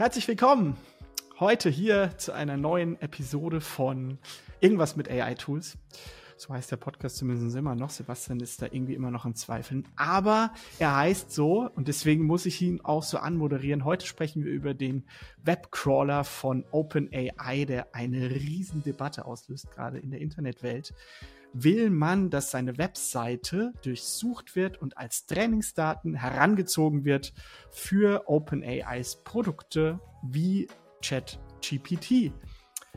Herzlich willkommen heute hier zu einer neuen Episode von Irgendwas mit AI-Tools. So heißt der Podcast zumindest immer noch. Sebastian ist da irgendwie immer noch am Zweifeln. Aber er heißt so und deswegen muss ich ihn auch so anmoderieren. Heute sprechen wir über den Webcrawler von OpenAI, der eine riesen Debatte auslöst, gerade in der Internetwelt. Will man, dass seine Webseite durchsucht wird und als Trainingsdaten herangezogen wird für OpenAIs Produkte wie ChatGPT?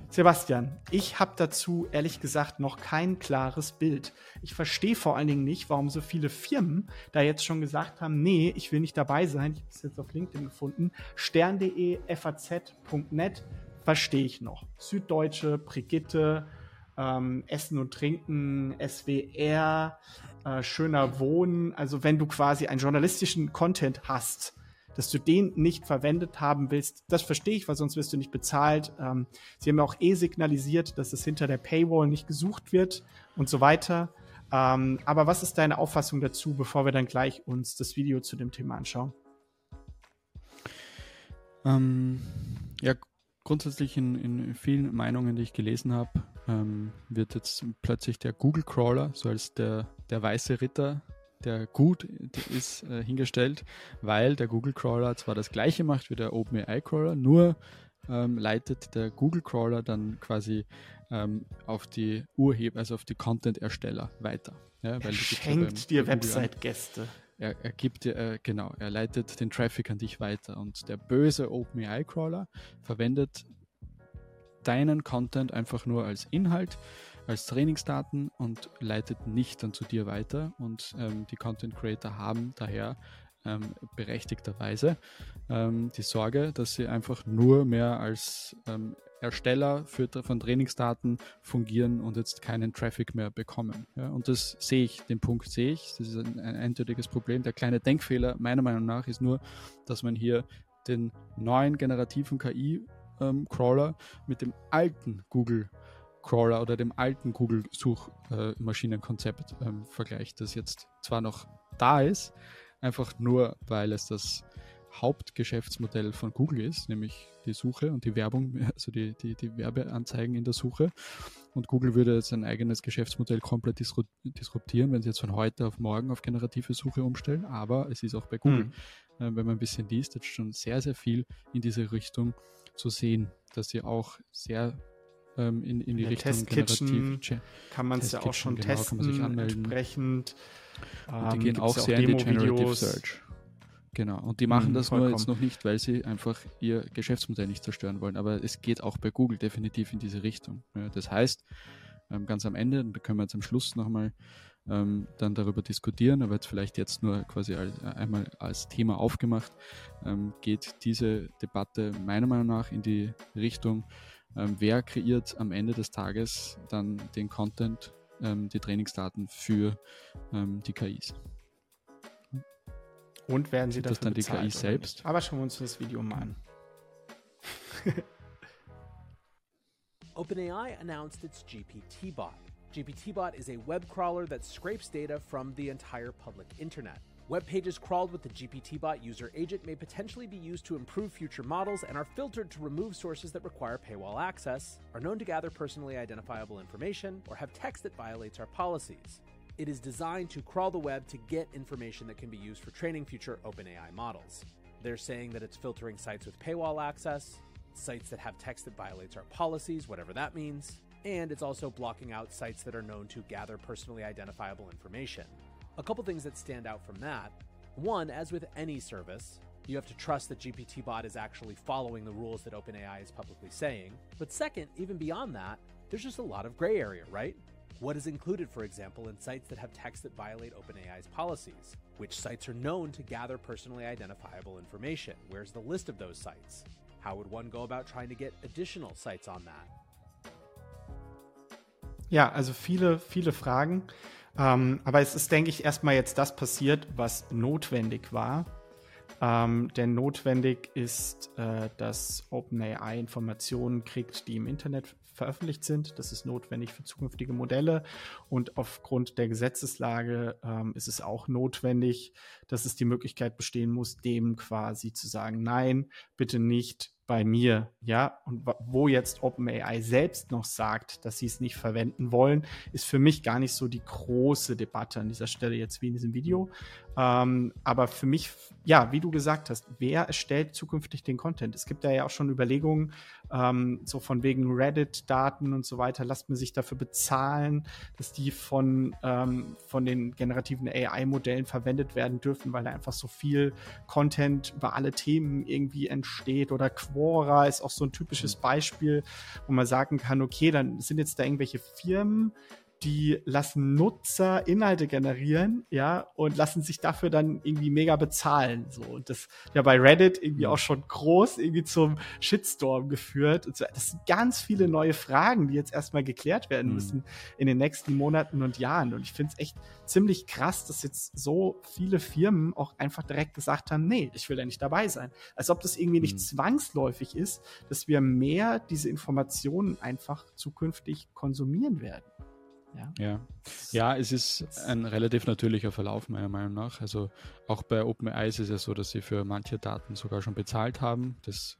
Sebastian, ich habe dazu ehrlich gesagt noch kein klares Bild. Ich verstehe vor allen Dingen nicht, warum so viele Firmen da jetzt schon gesagt haben, nee, ich will nicht dabei sein. Ich habe es jetzt auf LinkedIn gefunden. Stern.de, faz.net verstehe ich noch. Süddeutsche, Brigitte, ähm, Essen und Trinken, SWR, äh, schöner Wohnen. Also wenn du quasi einen journalistischen Content hast, dass du den nicht verwendet haben willst, das verstehe ich, weil sonst wirst du nicht bezahlt. Ähm, sie haben auch eh signalisiert, dass es hinter der Paywall nicht gesucht wird und so weiter. Ähm, aber was ist deine Auffassung dazu, bevor wir dann gleich uns das Video zu dem Thema anschauen? Ähm, ja, grundsätzlich in, in, vielen Meinungen, die ich gelesen habe, ähm, wird jetzt plötzlich der Google Crawler, so als der, der weiße Ritter der gut ist, äh, hingestellt, weil der Google Crawler zwar das gleiche macht wie der OpenAI Crawler, nur ähm, leitet der Google Crawler dann quasi ähm, auf die Urheber, also auf die Content-Ersteller weiter. Ja, er schenkt dir Website-Gäste. Er, er, gibt dir, äh, genau, er leitet den Traffic an dich weiter und der böse OpenAI Crawler verwendet deinen Content einfach nur als Inhalt als Trainingsdaten und leitet nicht dann zu dir weiter. Und ähm, die Content Creator haben daher ähm, berechtigterweise ähm, die Sorge, dass sie einfach nur mehr als ähm, Ersteller für, von Trainingsdaten fungieren und jetzt keinen Traffic mehr bekommen. Ja, und das sehe ich, den Punkt sehe ich. Das ist ein, ein eindeutiges Problem. Der kleine Denkfehler meiner Meinung nach ist nur, dass man hier den neuen generativen KI-Crawler ähm, mit dem alten Google Crawler oder dem alten Google-Suchmaschinenkonzept äh, ähm, vergleicht, das jetzt zwar noch da ist, einfach nur, weil es das Hauptgeschäftsmodell von Google ist, nämlich die Suche und die Werbung, also die, die, die Werbeanzeigen in der Suche. Und Google würde sein eigenes Geschäftsmodell komplett disruptieren, wenn sie jetzt von heute auf morgen auf generative Suche umstellen. Aber es ist auch bei Google, hm. äh, wenn man ein bisschen liest, jetzt schon sehr, sehr viel in diese Richtung zu sehen, dass sie auch sehr ähm, in, in die Richtung Testkitchen kann man es ja auch schon genau, testen, kann man sich anmelden. entsprechend. Und die ähm, gehen auch sehr auch in die Generative Search. Genau, und die machen mhm, das vollkommen. nur jetzt noch nicht, weil sie einfach ihr Geschäftsmodell nicht zerstören wollen. Aber es geht auch bei Google definitiv in diese Richtung. Ja, das heißt, ähm, ganz am Ende, da können wir jetzt am Schluss nochmal ähm, dann darüber diskutieren, aber jetzt vielleicht jetzt nur quasi als, einmal als Thema aufgemacht, ähm, geht diese Debatte meiner Meinung nach in die Richtung, ähm, wer kreiert am Ende des Tages dann den Content, ähm, die Trainingsdaten für ähm, die KIs. Und werden sie das dann bezahlt, die KI selbst? Nicht? Aber schauen wir uns das Video mal an. OpenAI announced its GPT-Bot. GPT-Bot is a web crawler that scrapes data from the entire public internet. Web pages crawled with the GPTbot user agent may potentially be used to improve future models and are filtered to remove sources that require paywall access, are known to gather personally identifiable information, or have text that violates our policies. It is designed to crawl the web to get information that can be used for training future OpenAI models. They're saying that it's filtering sites with paywall access, sites that have text that violates our policies, whatever that means, and it's also blocking out sites that are known to gather personally identifiable information. A couple things that stand out from that. One, as with any service, you have to trust that GPT-bot is actually following the rules that OpenAI is publicly saying. But second, even beyond that, there's just a lot of gray area, right? What is included, for example, in sites that have text that violate OpenAI's policies? Which sites are known to gather personally identifiable information? Where's the list of those sites? How would one go about trying to get additional sites on that? Ja, also viele, viele Fragen. Ähm, aber es ist, denke ich, erstmal jetzt das passiert, was notwendig war. Ähm, denn notwendig ist, äh, dass OpenAI Informationen kriegt, die im Internet veröffentlicht sind. Das ist notwendig für zukünftige Modelle. Und aufgrund der Gesetzeslage ähm, ist es auch notwendig, dass es die Möglichkeit bestehen muss, dem quasi zu sagen, nein, bitte nicht bei mir, ja, und wo jetzt OpenAI selbst noch sagt, dass sie es nicht verwenden wollen, ist für mich gar nicht so die große Debatte an dieser Stelle jetzt wie in diesem Video. Ähm, aber für mich, ja, wie du gesagt hast, wer erstellt zukünftig den Content? Es gibt da ja auch schon Überlegungen, ähm, so von wegen Reddit-Daten und so weiter, lasst man sich dafür bezahlen, dass die von, ähm, von den generativen AI-Modellen verwendet werden dürfen, weil da einfach so viel Content über alle Themen irgendwie entsteht. Oder Quora ist auch so ein typisches Beispiel, wo man sagen kann, okay, dann sind jetzt da irgendwelche Firmen, die lassen Nutzer Inhalte generieren, ja, und lassen sich dafür dann irgendwie mega bezahlen. So. Und das ja bei Reddit irgendwie auch schon groß irgendwie zum Shitstorm geführt. Und so. Das sind ganz viele neue Fragen, die jetzt erstmal geklärt werden mhm. müssen in den nächsten Monaten und Jahren. Und ich finde es echt ziemlich krass, dass jetzt so viele Firmen auch einfach direkt gesagt haben, nee, ich will da nicht dabei sein. Als ob das irgendwie nicht mhm. zwangsläufig ist, dass wir mehr diese Informationen einfach zukünftig konsumieren werden. Ja. ja. Ja, es ist ein relativ natürlicher Verlauf, meiner Meinung nach. Also auch bei OpenAI ist es ja so, dass sie für manche Daten sogar schon bezahlt haben. Das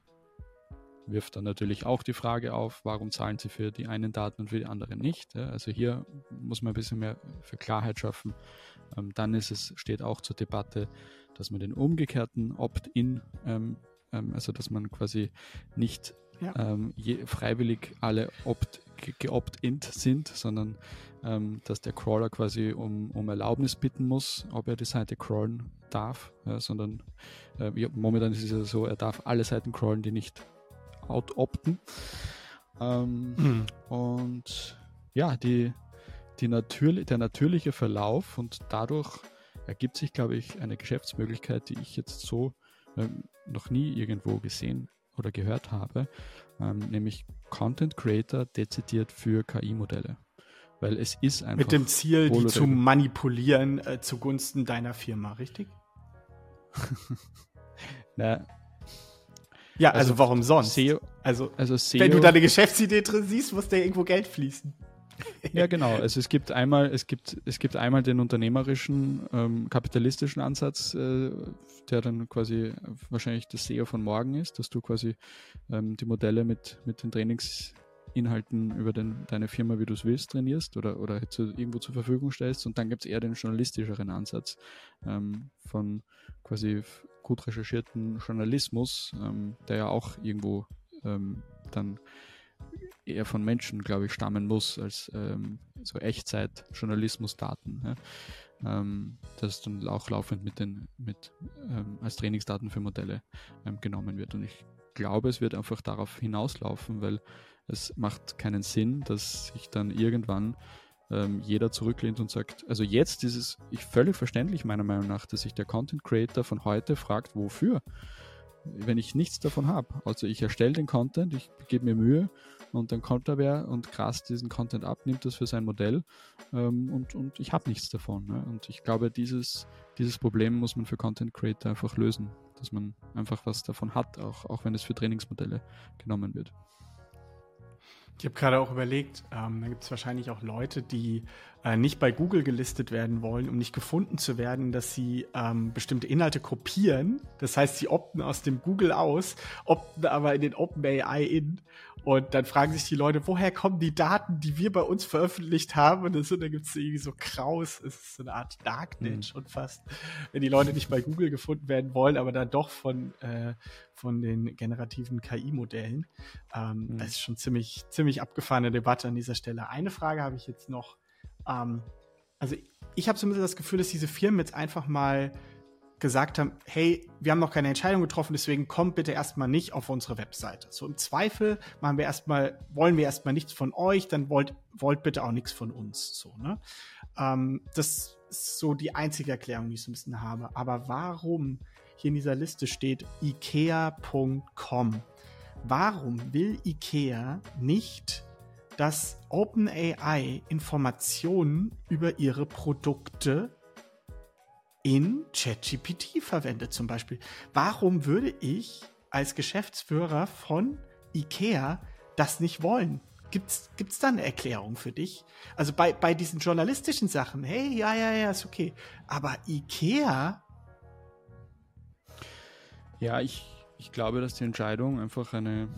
wirft dann natürlich auch die Frage auf, warum zahlen sie für die einen Daten und für die anderen nicht. Also hier muss man ein bisschen mehr für Klarheit schaffen. Ähm, dann ist es, steht auch zur Debatte, dass man den umgekehrten Opt-in, ähm, ähm, also dass man quasi nicht ja. ähm, je, freiwillig alle opt, geopt-int sind, sondern ähm, dass der Crawler quasi um, um Erlaubnis bitten muss, ob er die Seite crawlen darf, ja, sondern äh, ja, momentan ist es ja so, er darf alle Seiten crawlen, die nicht out-opten. Ähm, mhm. Und ja, die, die natür der natürliche Verlauf und dadurch ergibt sich, glaube ich, eine Geschäftsmöglichkeit, die ich jetzt so ähm, noch nie irgendwo gesehen oder gehört habe, ähm, nämlich Content Creator dezidiert für KI-Modelle. Weil es ist einfach. Mit dem Ziel, die zu manipulieren äh, zugunsten deiner Firma, richtig? Na, ja, also, also warum sonst? SEO, also, also SEO, wenn du deine Geschäftsidee drin siehst, muss da irgendwo Geld fließen. Ja, genau. Also es gibt einmal, es gibt, es gibt einmal den unternehmerischen, ähm, kapitalistischen Ansatz, äh, der dann quasi wahrscheinlich das SEO von morgen ist, dass du quasi ähm, die Modelle mit, mit den Trainingsinhalten über den, deine Firma, wie du es willst, trainierst oder, oder zu, irgendwo zur Verfügung stellst. Und dann gibt es eher den journalistischeren Ansatz ähm, von quasi gut recherchierten Journalismus, ähm, der ja auch irgendwo ähm, dann eher von Menschen, glaube ich, stammen muss, als ähm, so Echtzeit-Journalismus-Daten. Ja? Ähm, das dann auch laufend mit den, mit, ähm, als Trainingsdaten für Modelle ähm, genommen wird. Und ich glaube, es wird einfach darauf hinauslaufen, weil es macht keinen Sinn, dass sich dann irgendwann ähm, jeder zurücklehnt und sagt, also jetzt ist es ich, völlig verständlich meiner Meinung nach, dass sich der Content Creator von heute fragt, wofür? Wenn ich nichts davon habe. Also ich erstelle den Content, ich gebe mir Mühe und dann kommt da wer und grast diesen Content ab, nimmt das für sein Modell ähm, und, und ich habe nichts davon. Ne? Und ich glaube, dieses, dieses Problem muss man für Content Creator einfach lösen, dass man einfach was davon hat, auch, auch wenn es für Trainingsmodelle genommen wird. Ich habe gerade auch überlegt, ähm, da gibt es wahrscheinlich auch Leute, die äh, nicht bei Google gelistet werden wollen, um nicht gefunden zu werden, dass sie ähm, bestimmte Inhalte kopieren. Das heißt, sie opten aus dem Google aus, opten aber in den OpenAI in. Und dann fragen sich die Leute, woher kommen die Daten, die wir bei uns veröffentlicht haben? Und, das, und da gibt es irgendwie so Kraus, es ist so eine Art Darknet mhm. schon fast. Wenn die Leute nicht bei Google gefunden werden wollen, aber dann doch von, äh, von den generativen KI-Modellen. Ähm, mhm. Das ist schon ziemlich, ziemlich abgefahrene Debatte an dieser Stelle. Eine Frage habe ich jetzt noch. Ähm, also ich habe zumindest das Gefühl, dass diese Firmen jetzt einfach mal gesagt haben, hey, wir haben noch keine Entscheidung getroffen, deswegen kommt bitte erstmal nicht auf unsere Webseite. So im Zweifel machen wir erstmal, wollen wir erstmal nichts von euch, dann wollt, wollt bitte auch nichts von uns. So, ne? Ähm, das ist so die einzige Erklärung, die ich so ein bisschen habe. Aber warum hier in dieser Liste steht IKEA.com? Warum will IKEA nicht dass OpenAI Informationen über ihre Produkte in ChatGPT verwendet zum Beispiel. Warum würde ich als Geschäftsführer von IKEA das nicht wollen? Gibt's, gibt's da eine Erklärung für dich? Also bei, bei diesen journalistischen Sachen, hey, ja, ja, ja, ist okay. Aber IKEA? Ja, ich, ich glaube, dass die Entscheidung einfach eine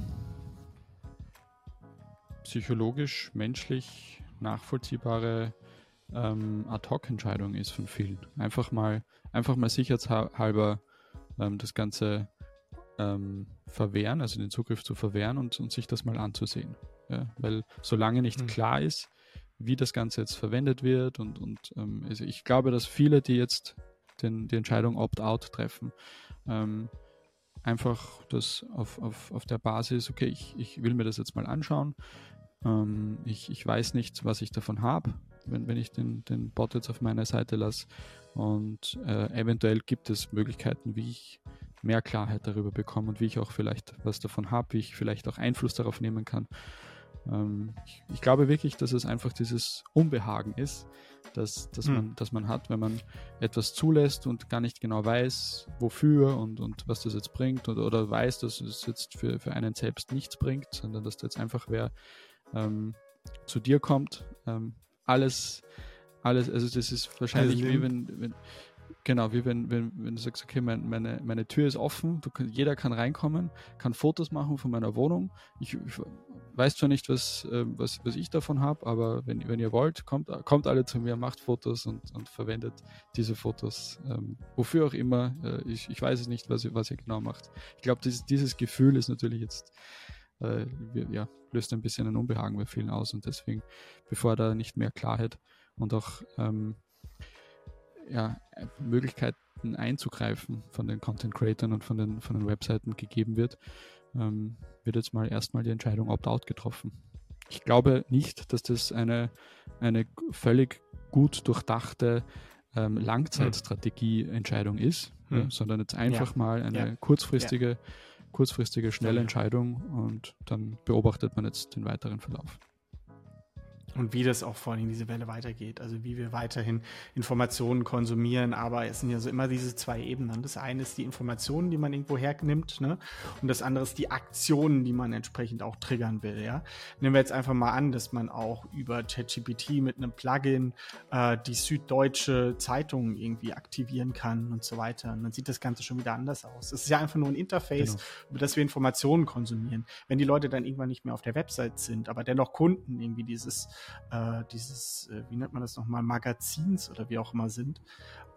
psychologisch, menschlich nachvollziehbare ähm, Ad-Hoc-Entscheidung ist von vielen. Einfach mal, einfach mal sicherheitshalber ähm, das Ganze ähm, verwehren, also den Zugriff zu verwehren und, und sich das mal anzusehen. Ja, weil solange nicht mhm. klar ist, wie das Ganze jetzt verwendet wird und, und ähm, also ich glaube, dass viele, die jetzt den, die Entscheidung Opt-out treffen, ähm, einfach das auf, auf, auf der Basis, okay, ich, ich will mir das jetzt mal anschauen, ähm, ich, ich weiß nicht, was ich davon habe, wenn, wenn ich den, den Bot jetzt auf meiner Seite lasse und äh, eventuell gibt es Möglichkeiten, wie ich mehr Klarheit darüber bekomme und wie ich auch vielleicht was davon habe, wie ich vielleicht auch Einfluss darauf nehmen kann. Ähm, ich, ich, glaube wirklich, dass es einfach dieses Unbehagen ist, dass, dass, hm. man, dass man hat, wenn man etwas zulässt und gar nicht genau weiß, wofür und, und was das jetzt bringt oder, oder weiß, dass es jetzt für, für einen selbst nichts bringt, sondern dass da jetzt einfach wer ähm, zu dir kommt, ähm, alles, alles, also das ist wahrscheinlich also wie wenn, wenn Genau, wie wenn, wenn, wenn du sagst, okay, mein, meine, meine Tür ist offen, du, jeder kann reinkommen, kann Fotos machen von meiner Wohnung. Ich, ich weiß zwar nicht, was, äh, was, was ich davon habe, aber wenn, wenn ihr wollt, kommt, kommt alle zu mir, macht Fotos und, und verwendet diese Fotos, ähm, wofür auch immer. Äh, ich, ich weiß es nicht, was, was ihr genau macht. Ich glaube, dieses, dieses Gefühl ist natürlich jetzt, äh, ja, löst ein bisschen ein Unbehagen bei vielen aus und deswegen, bevor da nicht mehr Klarheit und auch ähm, ja, Möglichkeiten einzugreifen von den Content Creators und von den, von den Webseiten gegeben wird, ähm, wird jetzt mal erstmal die Entscheidung Opt-out getroffen. Ich glaube nicht, dass das eine, eine völlig gut durchdachte ähm, Langzeitstrategie-Entscheidung ist, hm. ja, sondern jetzt einfach ja. mal eine ja. kurzfristige, kurzfristige, schnelle Entscheidung und dann beobachtet man jetzt den weiteren Verlauf und wie das auch vor allem diese Welle weitergeht. Also wie wir weiterhin Informationen konsumieren. Aber es sind ja so immer diese zwei Ebenen. Das eine ist die Informationen, die man irgendwo hernimmt, ne? Und das andere ist die Aktionen, die man entsprechend auch triggern will. Ja? Nehmen wir jetzt einfach mal an, dass man auch über ChatGPT mit einem Plugin äh, die Süddeutsche Zeitung irgendwie aktivieren kann und so weiter. Und dann sieht das Ganze schon wieder anders aus. Es ist ja einfach nur ein Interface, genau. über das wir Informationen konsumieren. Wenn die Leute dann irgendwann nicht mehr auf der Website sind, aber dennoch Kunden irgendwie dieses äh, dieses, äh, wie nennt man das nochmal, Magazins oder wie auch immer sind,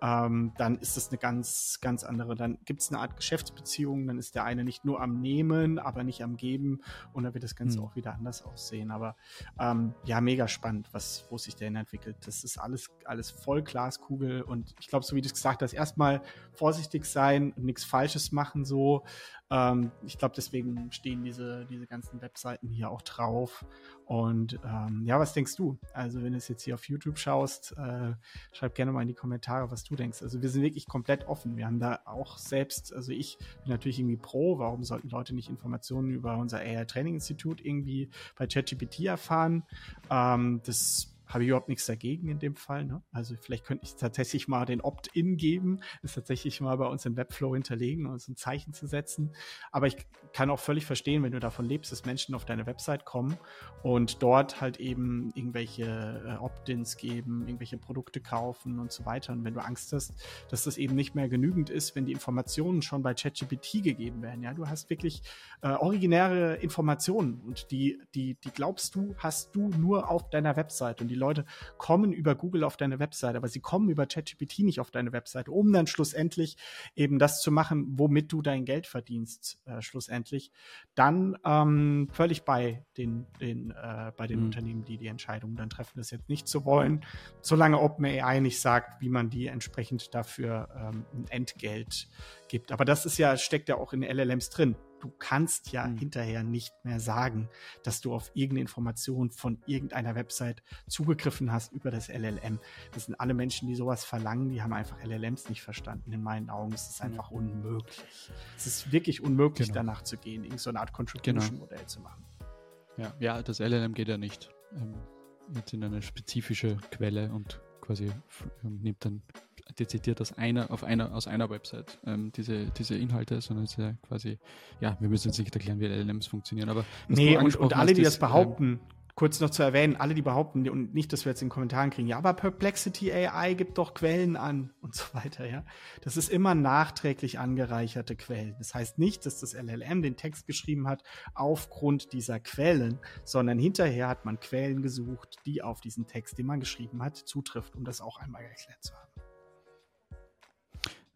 ähm, dann ist das eine ganz, ganz andere. Dann gibt es eine Art Geschäftsbeziehung, dann ist der eine nicht nur am Nehmen, aber nicht am Geben und dann wird das Ganze hm. auch wieder anders aussehen. Aber ähm, ja, mega spannend, was, wo sich dahin entwickelt. Das ist alles, alles voll Glaskugel und ich glaube, so wie du es gesagt hast, erstmal vorsichtig sein und nichts Falsches machen so. Ähm, ich glaube, deswegen stehen diese, diese ganzen Webseiten hier auch drauf. Und ähm, ja, was denkst du? Also, wenn du es jetzt hier auf YouTube schaust, äh, schreib gerne mal in die Kommentare, was du denkst. Also, wir sind wirklich komplett offen. Wir haben da auch selbst, also ich bin natürlich irgendwie pro. Warum sollten Leute nicht Informationen über unser AI Training Institut irgendwie bei ChatGPT erfahren? Ähm, das habe ich überhaupt nichts dagegen in dem Fall. Ne? Also vielleicht könnte ich tatsächlich mal den Opt-in geben, ist tatsächlich mal bei uns im Webflow hinterlegen, uns ein Zeichen zu setzen. Aber ich kann auch völlig verstehen, wenn du davon lebst, dass Menschen auf deine Website kommen und dort halt eben irgendwelche äh, Opt-ins geben, irgendwelche Produkte kaufen und so weiter. Und wenn du Angst hast, dass das eben nicht mehr genügend ist, wenn die Informationen schon bei ChatGPT gegeben werden, ja, du hast wirklich äh, originäre Informationen und die, die, die glaubst du, hast du nur auf deiner Website und die Leute kommen über Google auf deine Website, aber sie kommen über ChatGPT nicht auf deine Website, um dann schlussendlich eben das zu machen, womit du dein Geld verdienst, äh, schlussendlich, dann ähm, völlig bei den, den, äh, bei den mhm. Unternehmen, die die Entscheidung dann treffen, das jetzt nicht zu wollen, solange OpenAI nicht sagt, wie man die entsprechend dafür ähm, ein Entgelt gibt. Aber das ist ja, steckt ja auch in LLMs drin du kannst ja mhm. hinterher nicht mehr sagen, dass du auf irgendeine Information von irgendeiner Website zugegriffen hast über das LLM. Das sind alle Menschen, die sowas verlangen, die haben einfach LLMs nicht verstanden. In meinen Augen ist es einfach unmöglich. Es ist wirklich unmöglich, genau. danach zu gehen, irgendeine so eine Art Contribution-Modell genau. zu machen. Ja, ja, das LLM geht ja nicht. Ähm, jetzt in eine spezifische Quelle und quasi ähm, nimmt dann dezidiert aus einer, auf einer, aus einer Website ähm, diese, diese Inhalte, sondern es ist ja quasi, ja, wir müssen jetzt nicht erklären, wie LLMs funktionieren, aber nee, und, und alle, die das behaupten, ähm, kurz noch zu erwähnen, alle, die behaupten, und nicht, dass wir jetzt in Kommentaren kriegen, ja, aber Perplexity AI gibt doch Quellen an und so weiter, ja. Das ist immer nachträglich angereicherte Quellen. Das heißt nicht, dass das LLM den Text geschrieben hat aufgrund dieser Quellen, sondern hinterher hat man Quellen gesucht, die auf diesen Text, den man geschrieben hat, zutrifft, um das auch einmal erklärt zu haben.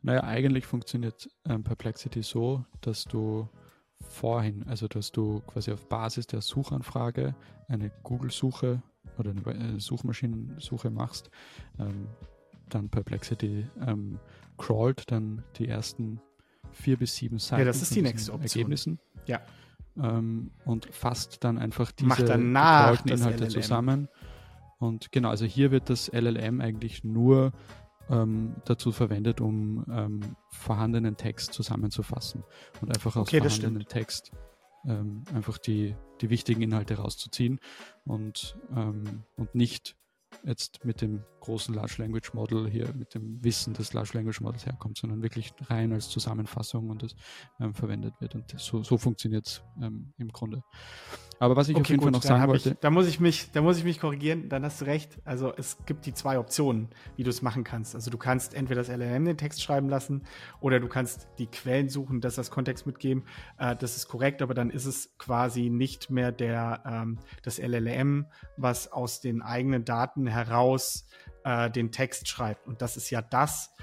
Naja, eigentlich funktioniert ähm, Perplexity so, dass du vorhin, also dass du quasi auf Basis der Suchanfrage eine Google-Suche oder eine Suchmaschinensuche machst, ähm, dann Perplexity ähm, crawlt dann die ersten vier bis sieben Seiten ja, das ist die nächste Option. Ergebnissen. Ja. Ähm, und fasst dann einfach diese danach Inhalte zusammen. Und genau, also hier wird das LLM eigentlich nur ähm, dazu verwendet, um ähm, vorhandenen Text zusammenzufassen und einfach aus okay, vorhandenen Text ähm, einfach die, die wichtigen Inhalte rauszuziehen und, ähm, und nicht jetzt mit dem großen Large Language Model hier, mit dem Wissen des Large Language Models herkommt, sondern wirklich rein als Zusammenfassung und das ähm, verwendet wird. Und so, so funktioniert es ähm, im Grunde. Aber was ich okay, auf jeden gut, Fall noch sagen wollte. Ich, da, muss ich mich, da muss ich mich korrigieren, dann hast du recht. Also es gibt die zwei Optionen, wie du es machen kannst. Also du kannst entweder das LLM den Text schreiben lassen oder du kannst die Quellen suchen, das als Kontext mitgeben. Äh, das ist korrekt, aber dann ist es quasi nicht mehr der, ähm, das LLM, was aus den eigenen Daten heraus äh, den Text schreibt. Und das ist ja das,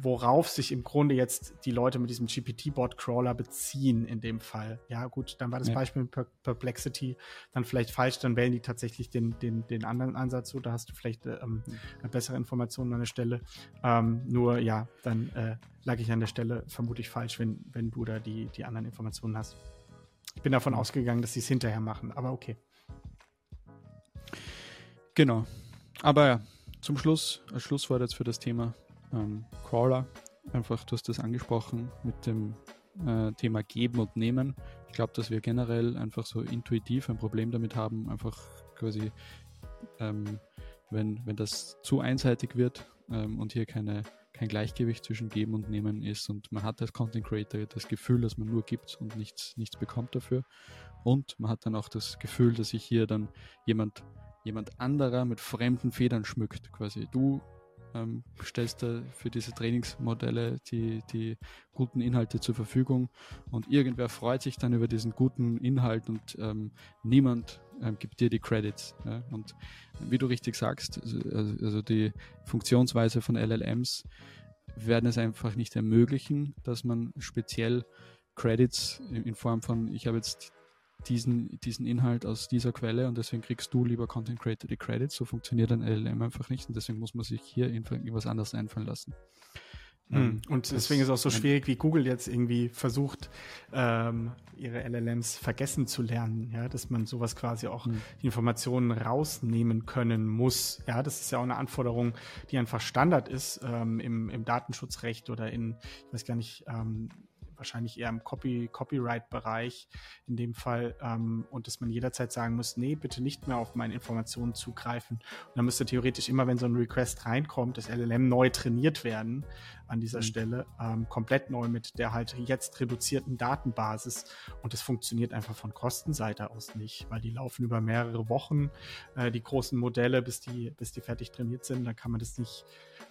worauf sich im Grunde jetzt die Leute mit diesem GPT-Bot-Crawler beziehen in dem Fall. Ja, gut, dann war das ja. Beispiel mit per Perplexity dann vielleicht falsch, dann wählen die tatsächlich den, den, den anderen Ansatz, so da hast du vielleicht äh, ähm, mhm. bessere Informationen an der Stelle. Ähm, nur ja, dann äh, lag ich an der Stelle vermutlich falsch, wenn, wenn du da die, die anderen Informationen hast. Ich bin davon mhm. ausgegangen, dass sie es hinterher machen, aber okay. Genau. Aber ja, zum Schluss, als Schlusswort jetzt für das Thema ähm, Crawler. Einfach, du hast das angesprochen mit dem äh, Thema Geben und Nehmen. Ich glaube, dass wir generell einfach so intuitiv ein Problem damit haben, einfach quasi, ähm, wenn, wenn das zu einseitig wird ähm, und hier keine, kein Gleichgewicht zwischen Geben und Nehmen ist und man hat als Content Creator das Gefühl, dass man nur gibt und nichts, nichts bekommt dafür. Und man hat dann auch das Gefühl, dass sich hier dann jemand jemand anderer mit fremden Federn schmückt, quasi. Du ähm, stellst da für diese Trainingsmodelle die, die guten Inhalte zur Verfügung und irgendwer freut sich dann über diesen guten Inhalt und ähm, niemand ähm, gibt dir die Credits. Ja? Und wie du richtig sagst, also, also die Funktionsweise von LLMs werden es einfach nicht ermöglichen, dass man speziell Credits in Form von, ich habe jetzt diesen, diesen Inhalt aus dieser Quelle und deswegen kriegst du lieber Content Creator die Credits. So funktioniert ein LLM einfach nicht und deswegen muss man sich hier irgendwas anderes einfallen lassen. Mhm. Und deswegen ist es auch so schwierig, wie Google jetzt irgendwie versucht, ähm, ihre LLMs vergessen zu lernen, ja, dass man sowas quasi auch mhm. Informationen rausnehmen können muss. Ja, das ist ja auch eine Anforderung, die einfach Standard ist ähm, im, im Datenschutzrecht oder in, ich weiß gar nicht, ähm, wahrscheinlich eher im Copy, Copyright-Bereich in dem Fall ähm, und dass man jederzeit sagen muss, nee, bitte nicht mehr auf meine Informationen zugreifen. Und dann müsste theoretisch immer, wenn so ein Request reinkommt, das LLM neu trainiert werden an dieser mhm. Stelle, ähm, komplett neu mit der halt jetzt reduzierten Datenbasis. Und das funktioniert einfach von Kostenseite aus nicht, weil die laufen über mehrere Wochen, äh, die großen Modelle, bis die, bis die fertig trainiert sind. Da kann man das nicht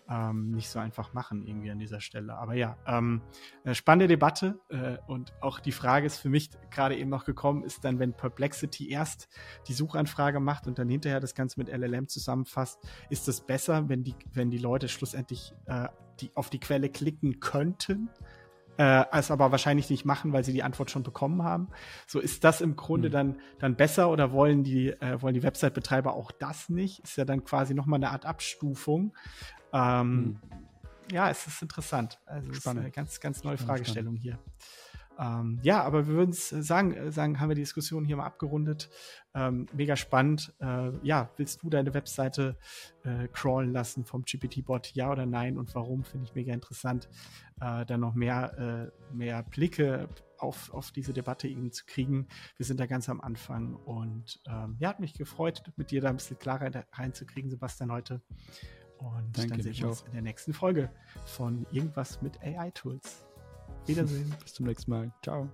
ähm, nicht so einfach machen irgendwie an dieser Stelle. Aber ja, ähm, äh, spannende Debatte äh, und auch die Frage ist für mich gerade eben noch gekommen, ist dann, wenn Perplexity erst die Suchanfrage macht und dann hinterher das Ganze mit LLM zusammenfasst, ist es besser, wenn die, wenn die Leute schlussendlich äh, die, auf die Quelle klicken könnten? äh, es aber wahrscheinlich nicht machen, weil sie die Antwort schon bekommen haben. So ist das im Grunde mhm. dann, dann besser oder wollen die, äh, wollen die Website-Betreiber auch das nicht? Ist ja dann quasi nochmal eine Art Abstufung. Ähm, mhm. Ja, es ist interessant. Also es ist eine ganz, ganz neue Fragestellung hier. Ähm, ja, aber wir würden sagen, äh, sagen, haben wir die Diskussion hier mal abgerundet. Ähm, mega spannend. Äh, ja, willst du deine Webseite äh, crawlen lassen vom GPT-Bot? Ja oder nein? Und warum? Finde ich mega interessant, äh, dann noch mehr, äh, mehr Blicke auf, auf diese Debatte eben zu kriegen. Wir sind da ganz am Anfang und ähm, ja, hat mich gefreut, mit dir da ein bisschen Klarheit reinzukriegen, Sebastian, heute. Und Danke, dann sehen wir uns auch. in der nächsten Folge von Irgendwas mit AI-Tools. Wiedersehen. Bis zum nächsten Mal. Ciao.